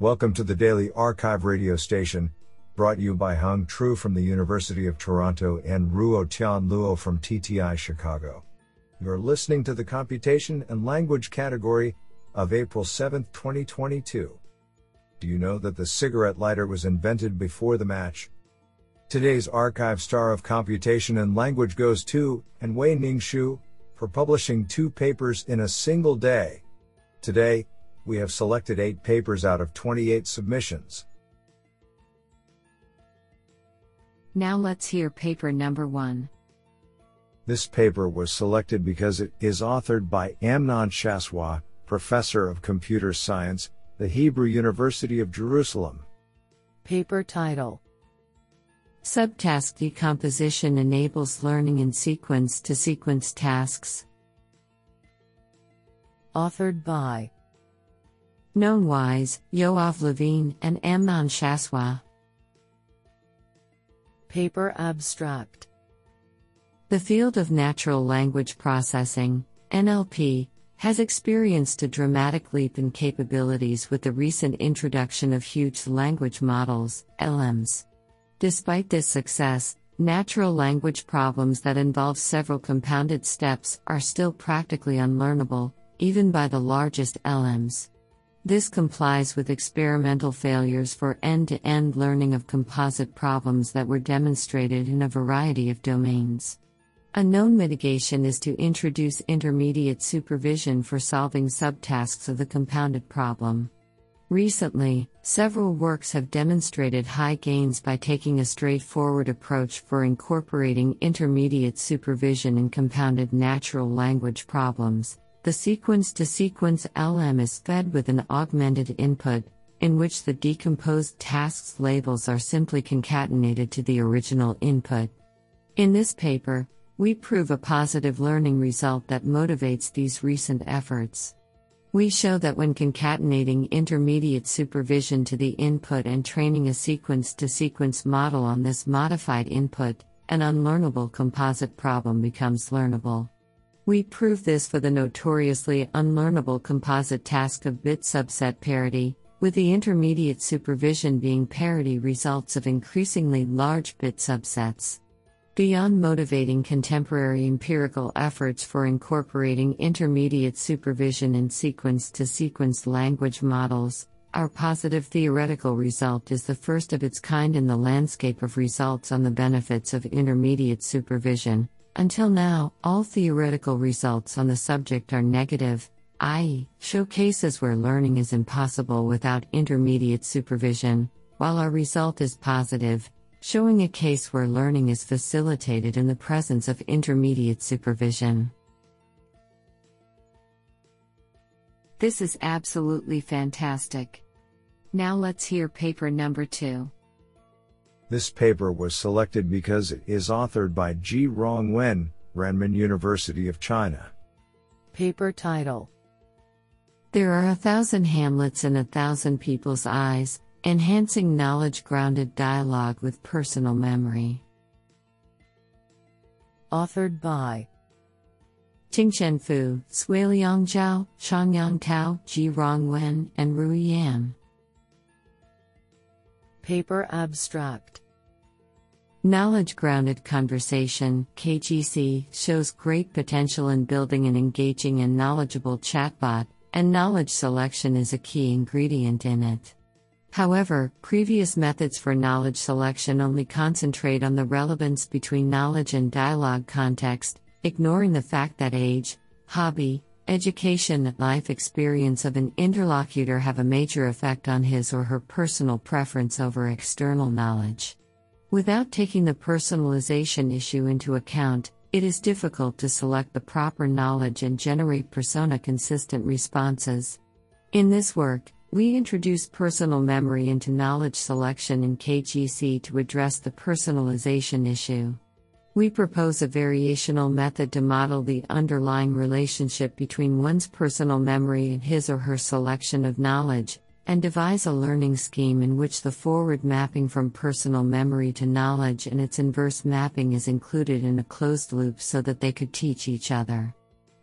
Welcome to the Daily Archive radio station, brought you by Hung Tru from the University of Toronto and Ruo Tian Luo from TTI Chicago. You're listening to the Computation and Language category of April 7, 2022. Do you know that the cigarette lighter was invented before the match? Today's archive star of computation and language goes to, and Wei Ning Hsu, for publishing two papers in a single day. Today, we have selected 8 papers out of 28 submissions. Now let's hear paper number 1. This paper was selected because it is authored by Amnon Shashua, Professor of Computer Science, the Hebrew University of Jerusalem. Paper title Subtask decomposition enables learning in sequence to sequence tasks. Authored by Noam Wies, Yoav Levine, and Amnon Shashua. Paper Abstract The field of natural language processing, NLP, has experienced a dramatic leap in capabilities with the recent introduction of huge language models, LMs. Despite this success, natural language problems that involve several compounded steps are still practically unlearnable, even by the largest LMs. This complies with experimental failures for end to end learning of composite problems that were demonstrated in a variety of domains. A known mitigation is to introduce intermediate supervision for solving subtasks of the compounded problem. Recently, several works have demonstrated high gains by taking a straightforward approach for incorporating intermediate supervision in compounded natural language problems, the sequence to sequence LM is fed with an augmented input, in which the decomposed tasks labels are simply concatenated to the original input. In this paper, we prove a positive learning result that motivates these recent efforts. We show that when concatenating intermediate supervision to the input and training a sequence to sequence model on this modified input, an unlearnable composite problem becomes learnable. We prove this for the notoriously unlearnable composite task of bit subset parity, with the intermediate supervision being parity results of increasingly large bit subsets. Beyond motivating contemporary empirical efforts for incorporating intermediate supervision in sequence to sequence language models, our positive theoretical result is the first of its kind in the landscape of results on the benefits of intermediate supervision, until now, all theoretical results on the subject are negative, i.e., show cases where learning is impossible without intermediate supervision, while our result is positive, showing a case where learning is facilitated in the presence of intermediate supervision. This is absolutely fantastic. Now let's hear paper number two. This paper was selected because it is authored by Ji-Rong Wen, Renmin University of China. Paper title There are a thousand hamlets in a thousand people's eyes, enhancing knowledge grounded dialogue with personal memory. Authored by Tingchen Fu, Xueliang Zhao, Chongyang Tao, Ji-Rong Wen, and Rui Yan. Paper Abstract Knowledge Grounded Conversation KGC shows great potential in building an engaging and knowledgeable chatbot, and knowledge selection is a key ingredient in it. However, previous methods for knowledge selection only concentrate on the relevance between knowledge and dialogue context, ignoring the fact that age, hobby, Education and life experience of an interlocutor have a major effect on his or her personal preference over external knowledge. Without taking the personalization issue into account, it is difficult to select the proper knowledge and generate persona consistent responses. In this work, we introduce personal memory into knowledge selection in KGC to address the personalization issue. We propose a variational method to model the underlying relationship between one's personal memory and his or her selection of knowledge, and devise a learning scheme in which the forward mapping from personal memory to knowledge and its inverse mapping is included in a closed loop so that they could teach each other.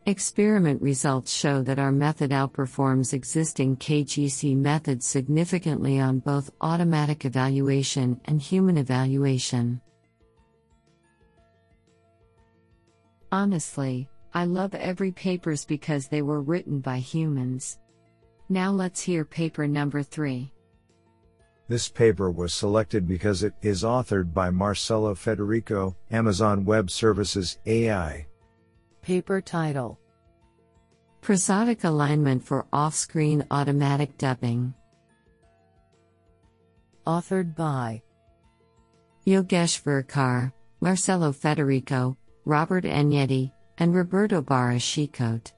Experiment results show that our method outperforms existing KGC methods significantly on both automatic evaluation and human evaluation. Honestly, I love every papers because they were written by humans. Now let's hear paper number 3. This paper was selected because it is authored by Marcello Federico, Amazon Web Services AI. Paper title Prosodic Alignment for Off Screen Automatic Dubbing. Authored by Yogesh Virkar, Marcello Federico, Robert Agnetti, and Roberto Barra Chicote.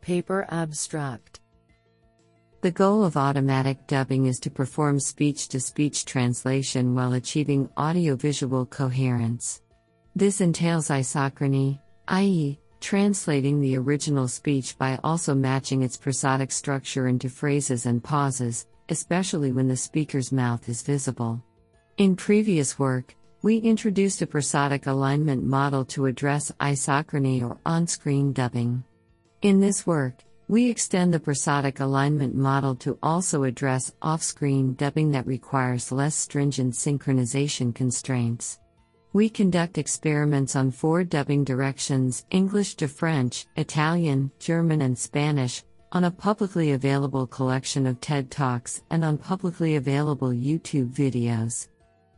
Paper Abstract The goal of automatic dubbing is to perform speech to speech translation while achieving audiovisual coherence. This entails isochrony, i.e., translating the original speech by also matching its prosodic structure into phrases and pauses, especially when the speaker's mouth is visible. In previous work, we introduced a prosodic alignment model to address isochrony or on screen dubbing. In this work, we extend the prosodic alignment model to also address off screen dubbing that requires less stringent synchronization constraints. We conduct experiments on four dubbing directions English to French, Italian, German, and Spanish, on a publicly available collection of TED Talks and on publicly available YouTube videos.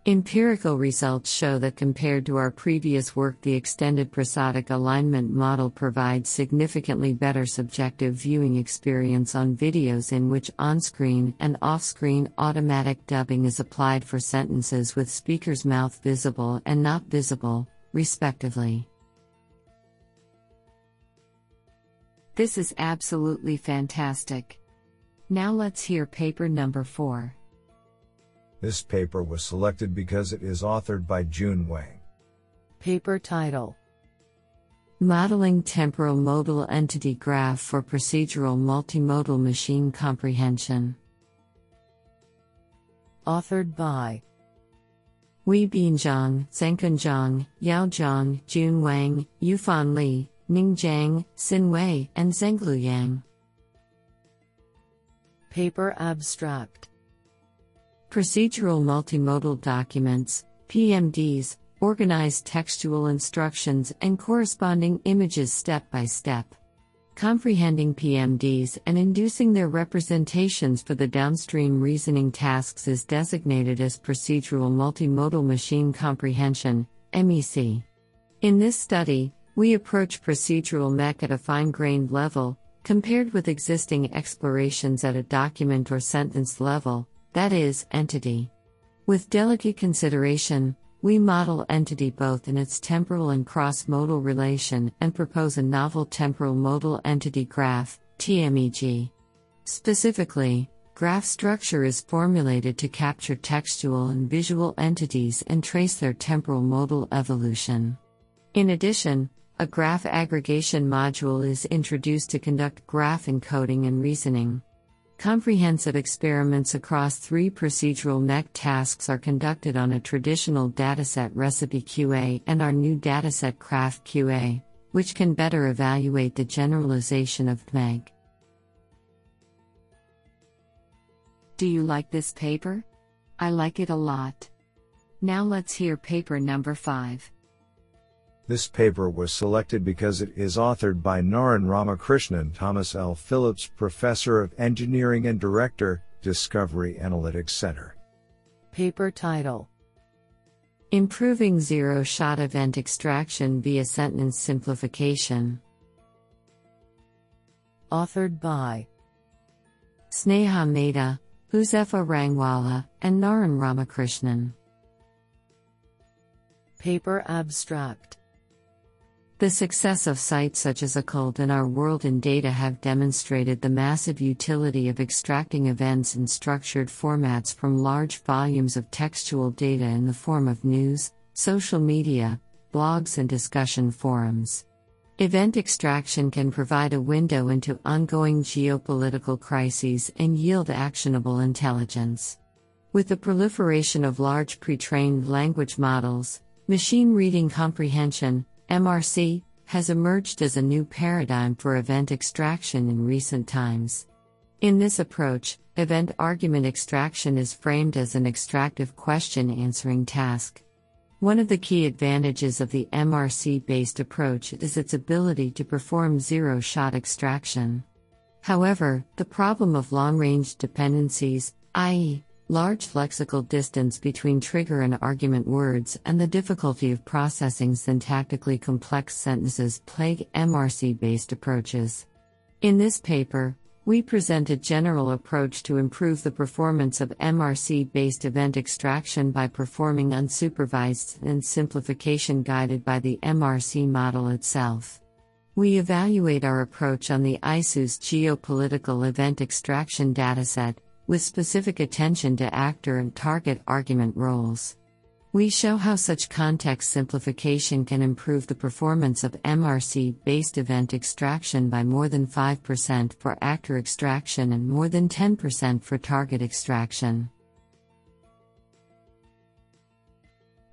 Empirical results show that compared to our previous work, the extended prosodic alignment model provides significantly better subjective viewing experience on videos in which on screen and off screen automatic dubbing is applied for sentences with speaker's mouth visible and not visible, respectively. This is absolutely fantastic. Now let's hear paper number 4. This paper was selected because it is authored by Jun Wang. Paper title Modeling Temporal Modal Entity Graph for Procedural Multimodal Machine Comprehension. Authored by Weibin Zhang, Zhengkun Zhang, Yao Zhang, Jun Wang, Yufan Li, Ning Zhang, Xin Wei, and Zhenglu Yang. Paper Abstract Procedural Multimodal Documents, PMDs, organize textual instructions and corresponding images step by step. Comprehending PMDs and inducing their representations for the downstream reasoning tasks is designated as Procedural Multimodal Machine Comprehension, MEC. In this study, we approach procedural MEC at a fine grained level, compared with existing explorations at a document or sentence level, that is, entity. With delicate consideration, we model entity both in its temporal and cross modal relation and propose a novel temporal modal entity graph, TMEG. Specifically, graph structure is formulated to capture textual and visual entities and trace their temporal modal evolution. In addition, a graph aggregation module is introduced to conduct graph encoding and reasoning. Comprehensive experiments across three procedural MEC tasks are conducted on a traditional dataset recipe QA and our new dataset craft QA, which can better evaluate the generalization of MEG. Do you like this paper? I like it a lot. Now let's hear paper number 5. This paper was selected because it is authored by Naren Ramakrishnan Thomas L. Phillips Professor of Engineering and Director, Discovery Analytics Center. Paper title Improving Zero Shot Event Extraction via Sentence Simplification. Authored by Sneha Mehta, Huzefa Rangwala, and Naren Ramakrishnan. Paper Abstract the success of sites such as ACLED and Our World in Data have demonstrated the massive utility of extracting events in structured formats from large volumes of textual data in the form of news, social media, blogs, and discussion forums. Event extraction can provide a window into ongoing geopolitical crises and yield actionable intelligence. With the proliferation of large pre trained language models, machine reading comprehension, MRC, has emerged as a new paradigm for event extraction in recent times. In this approach, event argument extraction is framed as an extractive question answering task. One of the key advantages of the MRC based approach is its ability to perform zero shot extraction. However, the problem of long range dependencies, i.e., large lexical distance between trigger and argument words, and the difficulty of processing syntactically complex sentences plague MRC based approaches. In this paper, we present a general approach to improve the performance of MRC based event extraction by performing unsupervised and simplification guided by the MRC model itself. We evaluate our approach on the ICEWS geopolitical event extraction dataset, with specific attention to actor and target argument roles. We show how such context simplification can improve the performance of MRC based event extraction by more than 5% for actor extraction and more than 10% for target extraction.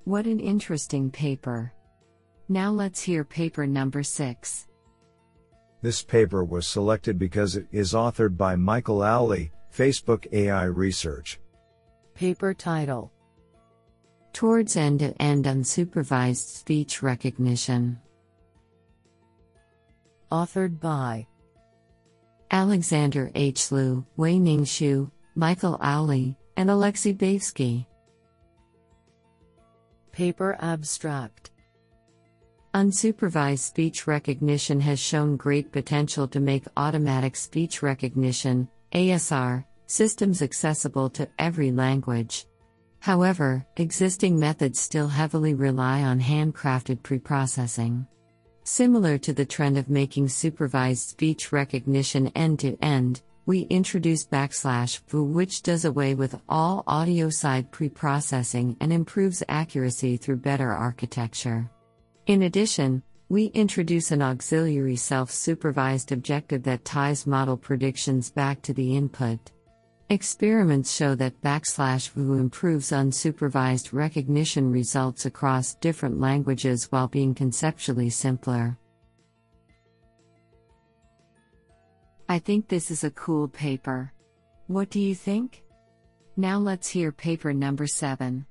What an interesting paper! Now let's hear paper number 6. This paper was selected because it is authored by Michael Auli, Facebook AI Research. Paper title Towards End to End Unsupervised Speech Recognition. Authored by Alexander H. Liu, Wei Ning Hsu, Michael Auli, and Alexei Baevski. Paper Abstract Unsupervised speech recognition has shown great potential to make automatic speech recognition, ASR, systems accessible to every language. However, existing methods still heavily rely on handcrafted preprocessing. Similar to the trend of making supervised speech recognition end to end, we introduce backslash foo which does away with all audio side preprocessing and improves accuracy through better architecture. In addition, we introduce an auxiliary self supervised objective that ties model predictions back to the input. Experiments show that backslash VU improves unsupervised recognition results across different languages while being conceptually simpler. I think this is a cool paper. What do you think? Now let's hear paper number 7.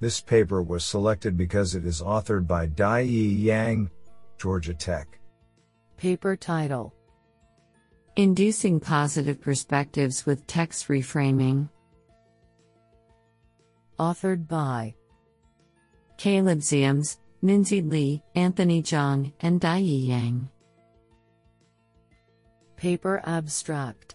This paper was selected because it is authored by Dai Yi Yang, Georgia Tech. Paper title Inducing positive perspectives with text reframing. Authored by Caleb Ziems, Minzhi Li, Anthony Zhang, and Dai Yi Yang. Paper Abstract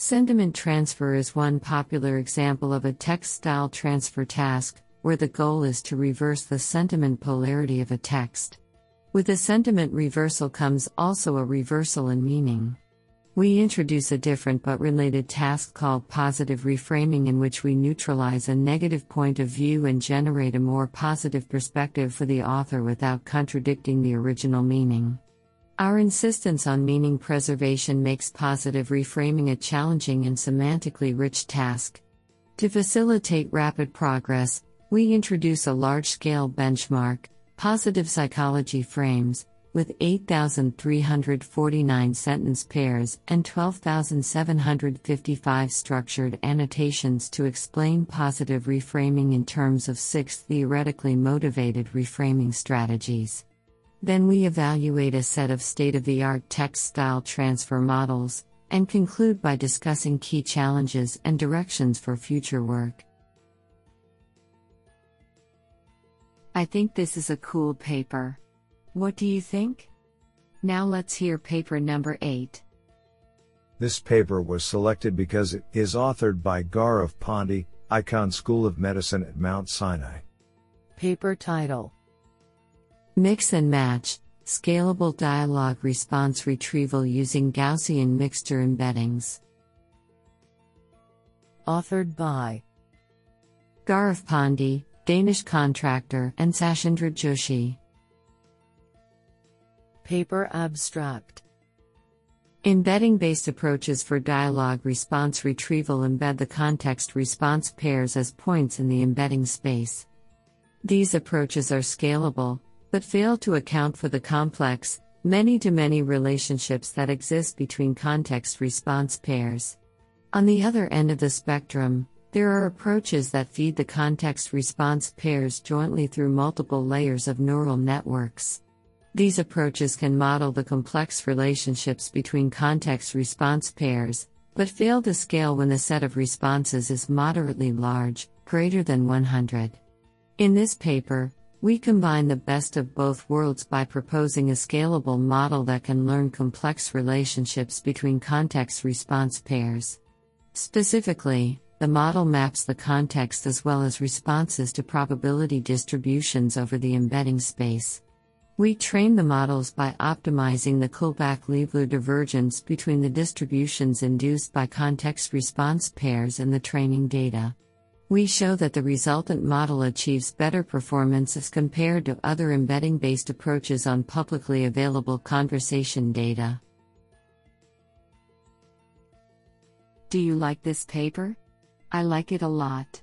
Sentiment transfer is one popular example of a text style transfer task, where the goal is to reverse the sentiment polarity of a text. With a sentiment reversal comes also a reversal in meaning. We introduce a different but related task called positive reframing, in which we neutralize a negative point of view and generate a more positive perspective for the author without contradicting the original meaning. Our insistence on meaning preservation makes positive reframing a challenging and semantically rich task. To facilitate rapid progress, we introduce a large scale benchmark, Positive Psychology Frames, with 8,349 sentence pairs and 12,755 structured annotations to explain positive reframing in terms of six theoretically motivated reframing strategies. Then we evaluate a set of state of the art text style transfer models, and conclude by discussing key challenges and directions for future work. I think this is a cool paper. What do you think? Now let's hear paper number 8. This paper was selected because it is authored by Gaurav Pandey, Icahn School of Medicine at Mount Sinai. Paper title Mix and Match Scalable Dialogue Response Retrieval Using Gaussian Mixture Embeddings. Authored by Gaurav Pandey, Danish contractor, and Sachindra Joshi. Paper Abstract Embedding based approaches for dialogue response retrieval embed the context response pairs as points in the embedding space. These approaches are scalable, but fail to account for the complex, many to many relationships that exist between context response pairs. On the other end of the spectrum, there are approaches that feed the context response pairs jointly through multiple layers of neural networks. These approaches can model the complex relationships between context response pairs, but fail to scale when the set of responses is moderately large, greater than 100. In this paper, we combine the best of both worlds by proposing a scalable model that can learn complex relationships between context response pairs. Specifically, the model maps the context as well as responses to probability distributions over the embedding space. We train the models by optimizing the Kullback-Leibler divergence between the distributions induced by context response pairs and the training data. We show that the resultant model achieves better performance as compared to other embedding based approaches on publicly available conversation data. Do you like this paper? I like it a lot.